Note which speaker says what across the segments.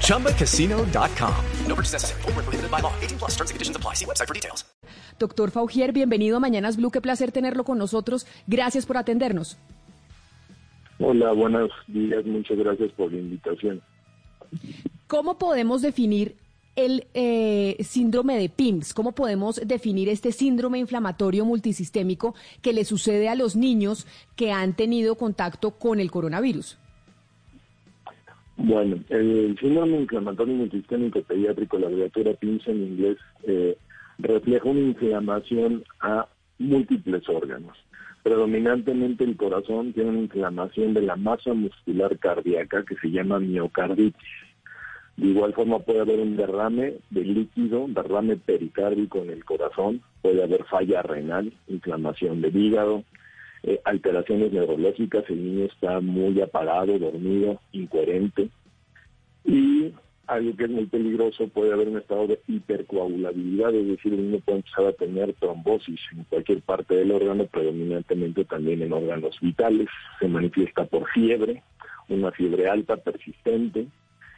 Speaker 1: ChumbaCasino.com. No purchase necessary. Full prohibited by law. 18 plus terms and conditions apply. See website for details.
Speaker 2: Doctor Faugier, bienvenido a Mañanas Blue. Qué placer tenerlo con nosotros. Gracias por atendernos.
Speaker 3: Hola, buenos días. Muchas gracias por la invitación.
Speaker 2: ¿Cómo podemos definir el eh, síndrome de PIMS? ¿Cómo podemos definir este síndrome inflamatorio multisistémico que le sucede a los niños que han tenido contacto con el coronavirus?
Speaker 3: Bueno, el síndrome inflamatorio multisistémico pediátrico, la abreviatura PIMS en inglés, eh, refleja una inflamación a múltiples órganos. Predominantemente el corazón tiene una inflamación de la masa muscular cardíaca que se llama miocarditis. De igual forma puede haber un derrame de líquido, derrame pericárdico en el corazón, puede haber falla renal, inflamación del hígado, eh, alteraciones neurológicas, el niño está muy apagado, dormido, incoherente. Y algo que es muy peligroso, puede haber un estado de hipercoagulabilidad, es decir, el niño puede empezar a tener trombosis en cualquier parte del órgano, predominantemente también en órganos vitales, se manifiesta por fiebre, una fiebre alta, persistente,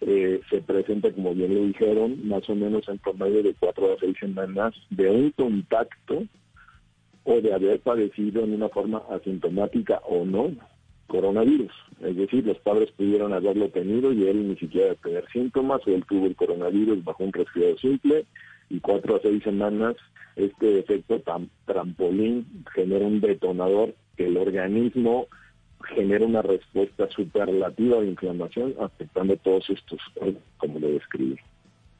Speaker 3: eh, se presenta, como bien lo dijeron, más o menos en promedio de cuatro a seis semanas de un contacto o de haber padecido en una forma asintomática o no coronavirus. Es decir, los padres pudieron haberlo tenido y él ni siquiera tener síntomas, o él tuvo el coronavirus bajo un resfriado simple y cuatro a seis semanas este efecto trampolín genera un detonador que el organismo genera una respuesta superlativa de inflamación afectando todos estos, como lo describí.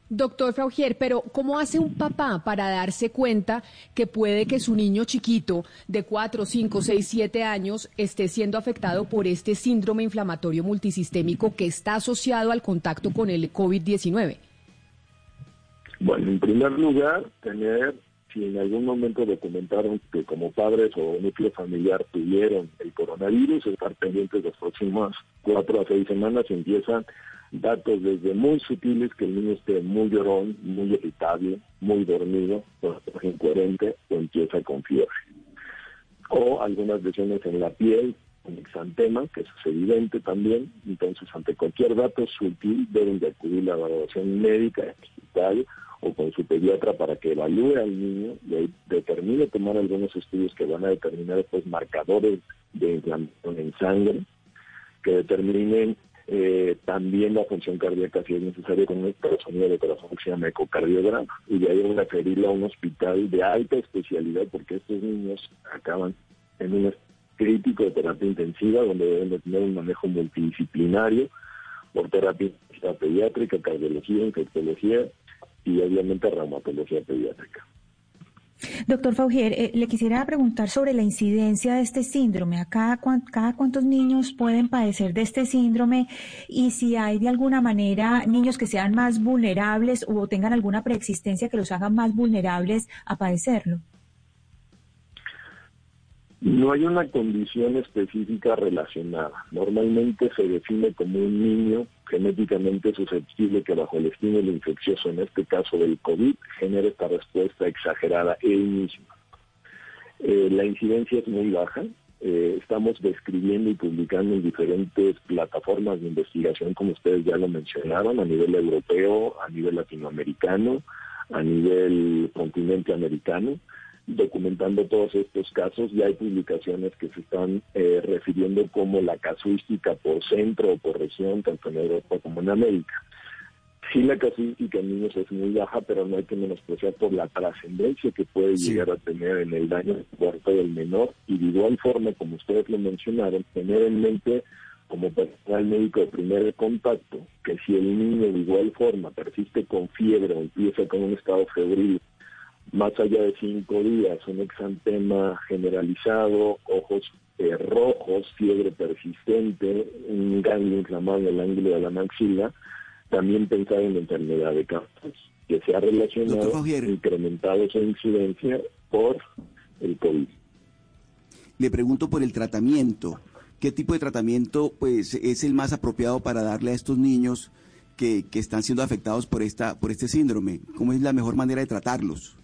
Speaker 2: Doctor Fraugier, pero ¿cómo hace un papá para darse cuenta que puede que su niño chiquito de 4, 5, 6, 7 años esté siendo afectado por este síndrome inflamatorio multisistémico que está asociado al contacto con el COVID-19?
Speaker 3: Bueno, en primer lugar, tener si en algún momento documentaron que como padres o núcleo familiar tuvieron el coronavirus, estar pendientes las próximas cuatro a seis semanas empiezan datos desde muy sutiles que el niño esté muy llorón, muy irritable, muy dormido, incoherente o empieza con fiebre. O algunas lesiones en la piel, un exantema, que eso es evidente también. Entonces, ante cualquier dato sutil, deben de acudir a la evaluación médica hospital o con su pediatra para que evalúe al niño y determine tomar algunos estudios que van a determinar pues marcadores de inflamación en sangre, que determinen eh, también la función cardíaca si es necesario con un sonido de corazón que se llama ecocardiograma y de ahí referirlo a un hospital de alta especialidad porque estos niños acaban en un crítico de terapia intensiva donde deben de tener un manejo multidisciplinario por terapia pediátrica, cardiología, infectología y obviamente reumatología pediátrica.
Speaker 4: Doctor Faugier, eh, le quisiera preguntar sobre la incidencia de este síndrome. ¿A cada, cada cuántos niños pueden padecer de este síndrome? Y si hay de alguna manera niños que sean más vulnerables o tengan alguna preexistencia que los haga más vulnerables a padecerlo.
Speaker 3: No hay una condición específica relacionada. Normalmente se define como un niño genéticamente susceptible que bajo el estímulo infeccioso, en este caso del COVID, genere esta respuesta exagerada él mismo. Eh, la incidencia es muy baja. Eh, estamos describiendo y publicando en diferentes plataformas de investigación, como ustedes ya lo mencionaron, a nivel europeo, a nivel latinoamericano, a nivel continente americano documentando todos estos casos. Ya hay publicaciones que se están eh, refiriendo como la casuística por centro o por región, tanto en Europa como en América. Sí, la casuística en niños es muy baja, pero no hay que menospreciar por la trascendencia que puede llegar a tener en el daño cuerpo del menor. Y de igual forma, como ustedes lo mencionaron, tener en mente como personal médico de primer contacto, que si el niño de igual forma persiste con fiebre o empieza con un estado febril más allá de cinco días, un exantema generalizado, ojos eh, rojos, fiebre persistente, un ganglio inflamado en el ángulo de la maxila, también pensar en la enfermedad de Campos. que se ha relacionado incrementado esa incidencia por el COVID.
Speaker 5: Le pregunto por el tratamiento. ¿Qué tipo de tratamiento pues, es el más apropiado para darle a estos niños que, que están siendo afectados por, esta, por este síndrome? ¿Cómo es la mejor manera de tratarlos?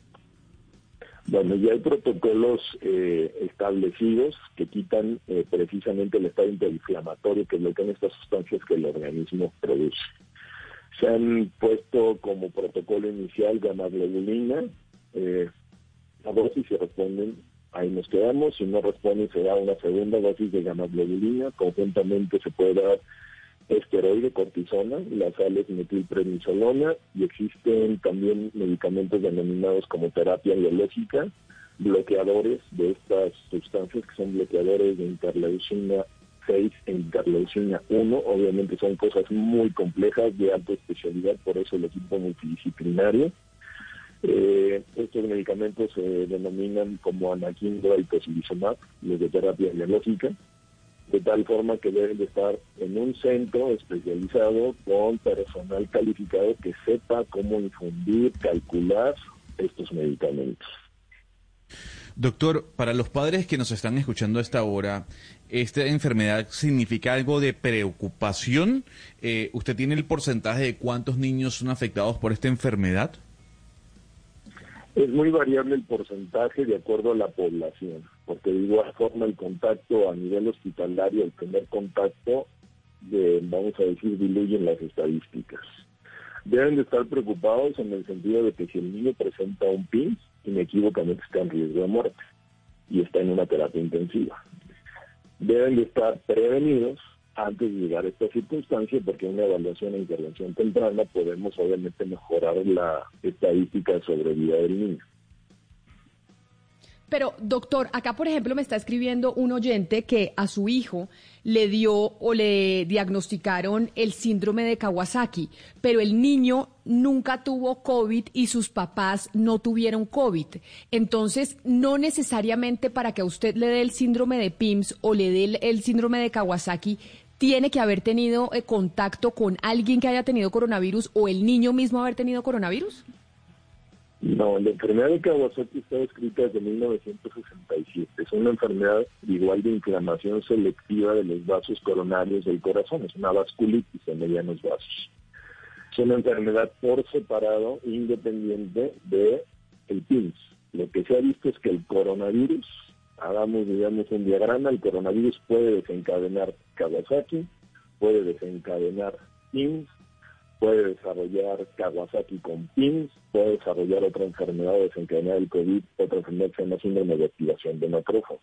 Speaker 3: Bueno, ya hay protocolos eh, establecidos que quitan eh, precisamente el estado interinflamatorio que bloquean estas sustancias que el organismo produce. Se han puesto como protocolo inicial gamma globulina, eh, la dosis si responden, ahí nos quedamos, si no responden se da una segunda dosis de gamma globulina, conjuntamente se puede dar esteroide, cortisona, las sales metilprednisolona y existen también medicamentos denominados como terapia biológica, bloqueadores de estas sustancias que son bloqueadores de interleucina 6 e interleucina 1. Obviamente son cosas muy complejas de alta especialidad, por eso el equipo multidisciplinario. Eh, estos medicamentos se denominan como anakinra y tocilizumab, los de terapia biológica de tal forma que deben de estar en un centro especializado con personal calificado que sepa cómo infundir, calcular estos medicamentos.
Speaker 6: Doctor, para los padres que nos están escuchando a esta hora, ¿esta enfermedad significa algo de preocupación? Eh, ¿Usted tiene el porcentaje de cuántos niños son afectados por esta enfermedad?
Speaker 3: Es muy variable el porcentaje de acuerdo a la población, porque de igual forma el contacto a nivel hospitalario, el primer contacto, de, vamos a decir, diluyen las estadísticas. Deben de estar preocupados en el sentido de que si el niño presenta un PINS, inequívocamente está en riesgo de muerte y está en una terapia intensiva. Deben de estar prevenidos antes de llegar a esta circunstancia, porque una evaluación e intervención temprana podemos obviamente mejorar la estadística de sobrevida del niño.
Speaker 2: Pero, doctor, acá por ejemplo me está escribiendo un oyente que a su hijo le dio o le diagnosticaron el síndrome de Kawasaki, pero el niño nunca tuvo COVID y sus papás no tuvieron COVID. Entonces, no necesariamente para que a usted le dé el síndrome de PIMS o le dé el síndrome de Kawasaki, tiene que haber tenido eh, contacto con alguien que haya tenido coronavirus o el niño mismo haber tenido coronavirus?
Speaker 3: No, la enfermedad de Kawasaki está escrita desde 1967. Es una enfermedad igual de inflamación selectiva de los vasos coronarios del corazón. Es una vasculitis en medianos vasos. Es una enfermedad por separado, independiente de el PINS. Lo que se ha visto es que el coronavirus hagamos, digamos, un diagrama, el coronavirus puede desencadenar Kawasaki, puede desencadenar PIMS, puede desarrollar Kawasaki con PIMS, puede desarrollar otra enfermedad desencadenar el COVID, otra enfermedad que se llama síndrome de activación de macrófagos.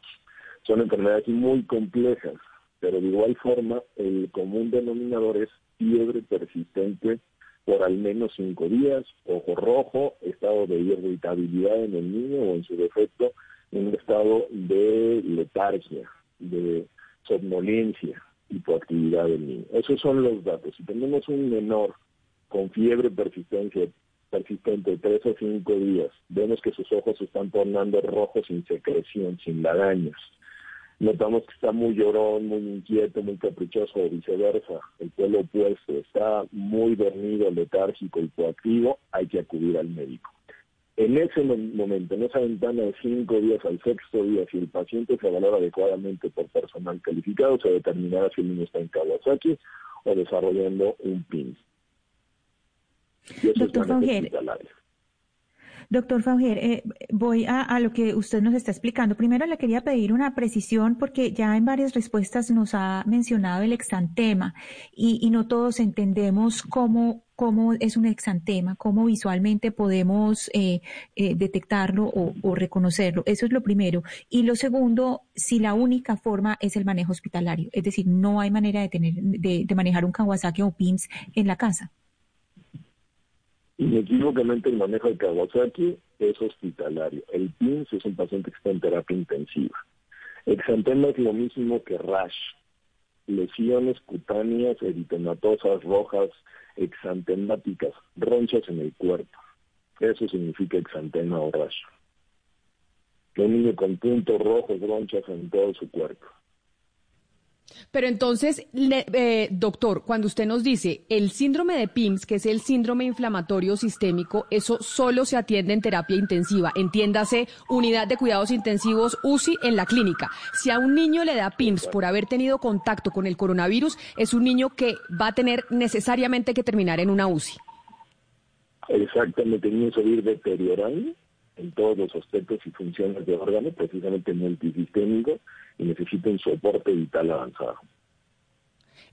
Speaker 3: Son enfermedades muy complejas, pero de igual forma el común denominador es fiebre persistente por al menos cinco días, ojo rojo, estado de irritabilidad en el niño o en su defecto un estado de letargia, de somnolencia, hipoactividad del niño. Esos son los datos. Si tenemos un menor con fiebre persistencia, persistente 3 o 5 días, vemos que sus ojos se están tornando rojos sin secreción, sin lagañas. Notamos que está muy llorón, muy inquieto, muy caprichoso o viceversa. El pelo opuesto está muy dormido, letárgico, hipoactivo, hay que acudir al médico. En ese momento, en esa ventana de cinco días al sexto día, si el paciente se valora adecuadamente por personal calificado, se determinará si el niño está en Kawasaki o desarrollando un PIN.
Speaker 4: Doctor Fauger, Doctor Fauger, eh, voy a, lo que usted nos está explicando. Primero le quería pedir una precisión porque ya en varias respuestas nos ha mencionado el exantema y, no todos entendemos cómo, es un exantema, cómo visualmente podemos eh, eh, detectarlo o, reconocerlo. Eso es lo primero. Y lo segundo, si la única forma es el manejo hospitalario, es decir, no hay manera de, tener, de, de manejar un Kawasaki o PIMS en la casa.
Speaker 3: Inequívocamente el manejo de Kawasaki es hospitalario. El PINS es un paciente que está en terapia intensiva. Exantema es lo mismo que rash. Lesiones cutáneas, eritematosas, rojas, exantemáticas, ronchas en el cuerpo. Eso significa exantema o rash. Un niño con puntos rojos, ronchas en todo su cuerpo.
Speaker 2: Pero entonces, le- eh, doctor, cuando usted nos dice el síndrome de PIMS, que es el síndrome inflamatorio sistémico, eso solo se atiende en terapia intensiva. Entiéndase, unidad de cuidados intensivos UCI en la clínica. Si a un niño le da PIMS por haber tenido contacto con el coronavirus, es un niño que va a tener necesariamente que terminar en una UCI.
Speaker 3: Exactamente, niños a ir deteriorando en todos los aspectos y funciones de órgano, precisamente multisistémico, y necesita un soporte vital avanzado.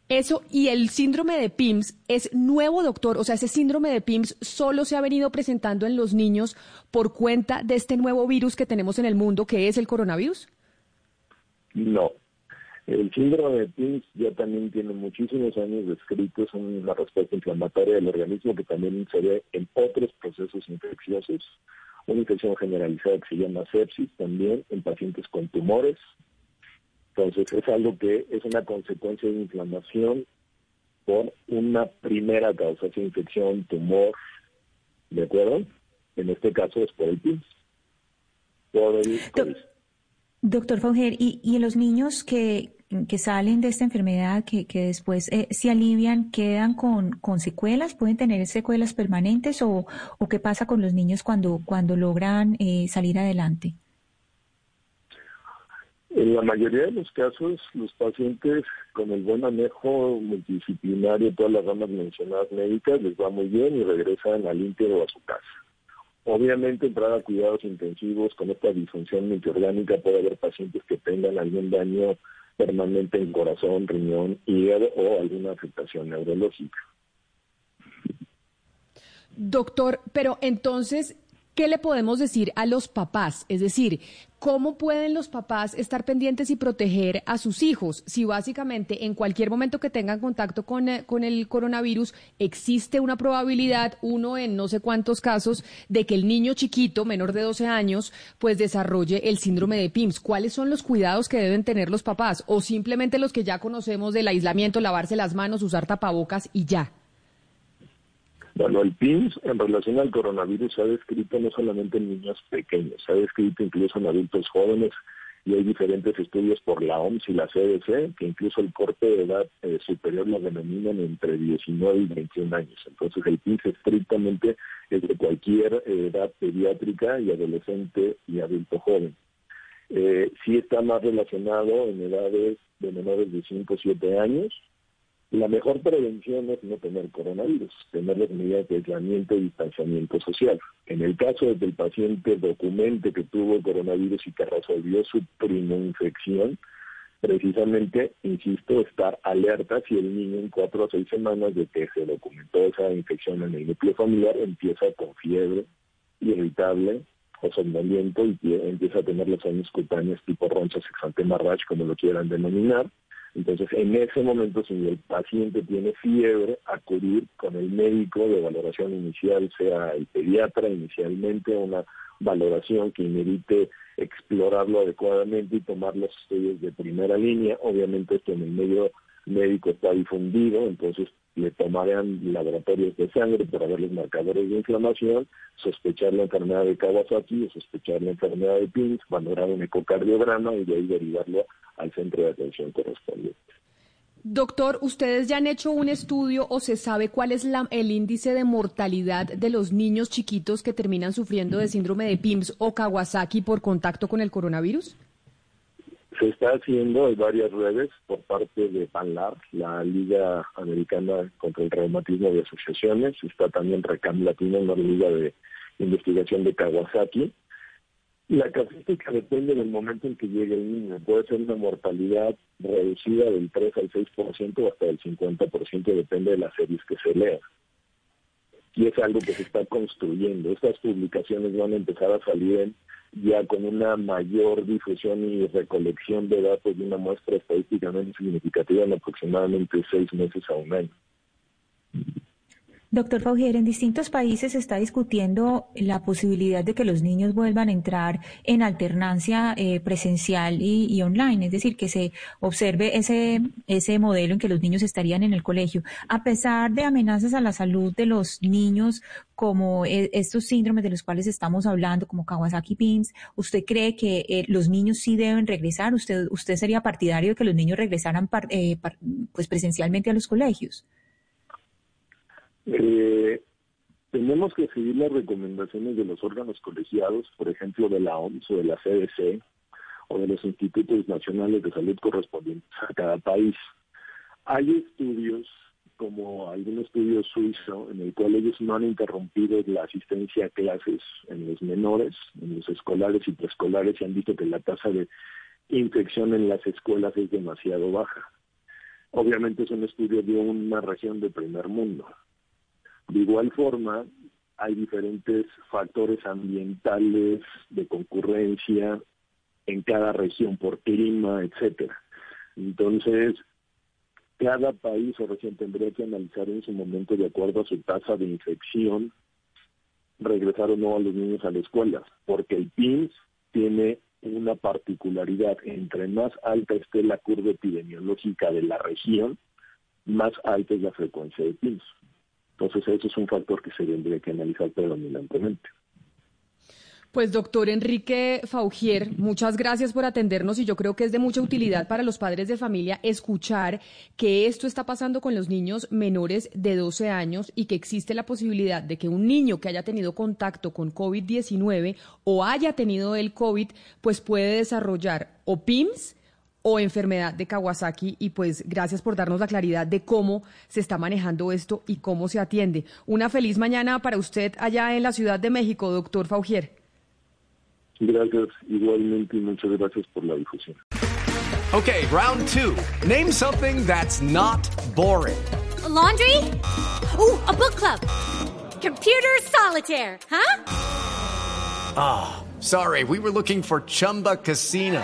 Speaker 2: Eso y el síndrome de PIMS es nuevo, doctor. O sea, ese síndrome de PIMS solo se ha venido presentando en los niños por cuenta de este nuevo virus que tenemos en el mundo, que es el coronavirus.
Speaker 3: No. El síndrome de PIMS ya también tiene muchísimos años descritos en una respuesta inflamatoria del organismo que también se ve en otros procesos infecciosos. Una infección generalizada que se llama sepsis también en pacientes con tumores. Entonces es algo que es una consecuencia de inflamación por una primera causa, sea infección, tumor, ¿de acuerdo? En este caso es por el PIMS, por el COVID.
Speaker 4: Doctor Fauger, ¿y, y los niños que, que salen de esta enfermedad, que, que después eh, se alivian, quedan con, con secuelas? ¿Pueden tener secuelas permanentes o, o qué pasa con los niños cuando, cuando logran eh, salir adelante?
Speaker 3: En la mayoría de los casos, los pacientes con el buen manejo multidisciplinario, todas las ramas mencionadas médicas, les va muy bien y regresan al íntegro a su casa. Obviamente, entrar a cuidados intensivos con esta disfunción multiorgánica puede haber pacientes que tengan algún daño permanente en corazón, riñón, hígado o alguna afectación neurológica.
Speaker 2: Doctor, pero entonces, ¿qué le podemos decir a los papás? Es decir, ¿cómo pueden los papás estar pendientes y proteger a sus hijos si básicamente en cualquier momento que tengan contacto con, eh, con el coronavirus existe una probabilidad, uno en no sé cuántos casos, de que el niño chiquito, menor de 12 años, pues desarrolle el síndrome de PIMS? ¿Cuáles son los cuidados que deben tener los papás? ¿O simplemente los que ya conocemos del aislamiento, lavarse las manos, usar tapabocas y ya?
Speaker 3: Bueno, el PIMS en relación al coronavirus se ha descrito no solamente en niños pequeños, se ha descrito incluso en adultos jóvenes y hay diferentes estudios por la OMS y la CDC que incluso el corte de edad eh, superior lo denominan entre 19 y 21 años. Entonces el PIMS estrictamente es de cualquier eh, edad pediátrica y adolescente y adulto joven. Eh, sí está más relacionado en edades de menores de 5 o 7 años, la mejor prevención es no tener coronavirus, tener las medidas de aislamiento y distanciamiento social. En el caso de que el paciente documente que tuvo coronavirus y que resolvió su infección, precisamente, insisto, estar alerta si el niño en cuatro o seis semanas de que se documentó esa infección en el núcleo familiar empieza con fiebre irritable o y empieza a tener los años cutáneos tipo ronchas, exantema rash, como lo quieran denominar, entonces, en ese momento, si el paciente tiene fiebre, acudir con el médico de valoración inicial, sea el pediatra inicialmente, una valoración que inevite explorarlo adecuadamente y tomar los estudios de primera línea. Obviamente esto en el medio médico está difundido, entonces le tomarán laboratorios de sangre para ver los marcadores de inflamación, sospechar la enfermedad de Kawasaki o sospechar la enfermedad de PINS, valorar un ecocardiograma y de ahí derivarlo al centro de atención correspondiente.
Speaker 2: Doctor, ¿ustedes ya han hecho un estudio o se sabe cuál es la, el índice de mortalidad de los niños chiquitos que terminan sufriendo de síndrome de PIMS o Kawasaki por contacto con el coronavirus?
Speaker 3: Se está haciendo en varias redes por parte de PANLAR, la Liga Americana contra el Reumatismo de Asociaciones, está también RECAM Latino, una liga de investigación de Kawasaki. La casística depende del momento en que llegue el niño. Puede ser una mortalidad reducida del 3 al 6% o hasta del 50%, depende de las series que se lean. Y es algo que se está construyendo. Estas publicaciones van a empezar a salir en ya con una mayor difusión y recolección de datos de una muestra estadísticamente significativa en aproximadamente seis meses a un año.
Speaker 4: Doctor Faugier, en distintos países se está discutiendo la posibilidad de que los niños vuelvan a entrar en alternancia eh, presencial y, online, es decir, que se observe ese, ese modelo en que los niños estarían en el colegio. A pesar de amenazas a la salud de los niños, como eh, estos síndromes de los cuales estamos hablando, como Kawasaki Pins, ¿usted cree que eh, los niños sí deben regresar? ¿Usted, usted sería partidario de que los niños regresaran pues presencialmente a los colegios?
Speaker 3: Eh, tenemos que seguir las recomendaciones de los órganos colegiados, por ejemplo, de la OMS o de la CDC o de los institutos nacionales de salud correspondientes a cada país. Hay estudios, como algún estudio suizo, en el cual ellos no han interrumpido la asistencia a clases en los menores, en los escolares y preescolares, y han visto que la tasa de infección en las escuelas es demasiado baja. Obviamente es un estudio de una región de primer mundo. De igual forma, hay diferentes factores ambientales de concurrencia en cada región por clima, etcétera. Entonces, cada país o región tendría que analizar en su momento de acuerdo a su tasa de infección regresar o no a los niños a la escuela, porque el PINS tiene una particularidad, entre más alta esté la curva epidemiológica de la región, más alta es la frecuencia de PINS. Entonces, eso es un factor que se tendría que analizar predominantemente.
Speaker 2: Pues doctor Enrique Faugier, muchas gracias por atendernos y yo creo que es de mucha utilidad para los padres de familia escuchar que esto está pasando con los niños menores de 12 años y que existe la posibilidad de que un niño que haya tenido contacto con COVID-19 o haya tenido el COVID, pues puede desarrollar o PIMS o enfermedad de Kawasaki y pues gracias por darnos la claridad de cómo se está manejando esto y cómo se atiende. Una feliz mañana para usted allá en la Ciudad de México, doctor Faugier.
Speaker 3: Gracias igualmente y muchas gracias por la difusión.
Speaker 1: Okay, round two. Name something that's not boring.
Speaker 7: laundry? Ooh, a book club. Computer solitaire, huh?
Speaker 1: Ah, sorry, we were looking for Chumba Casino.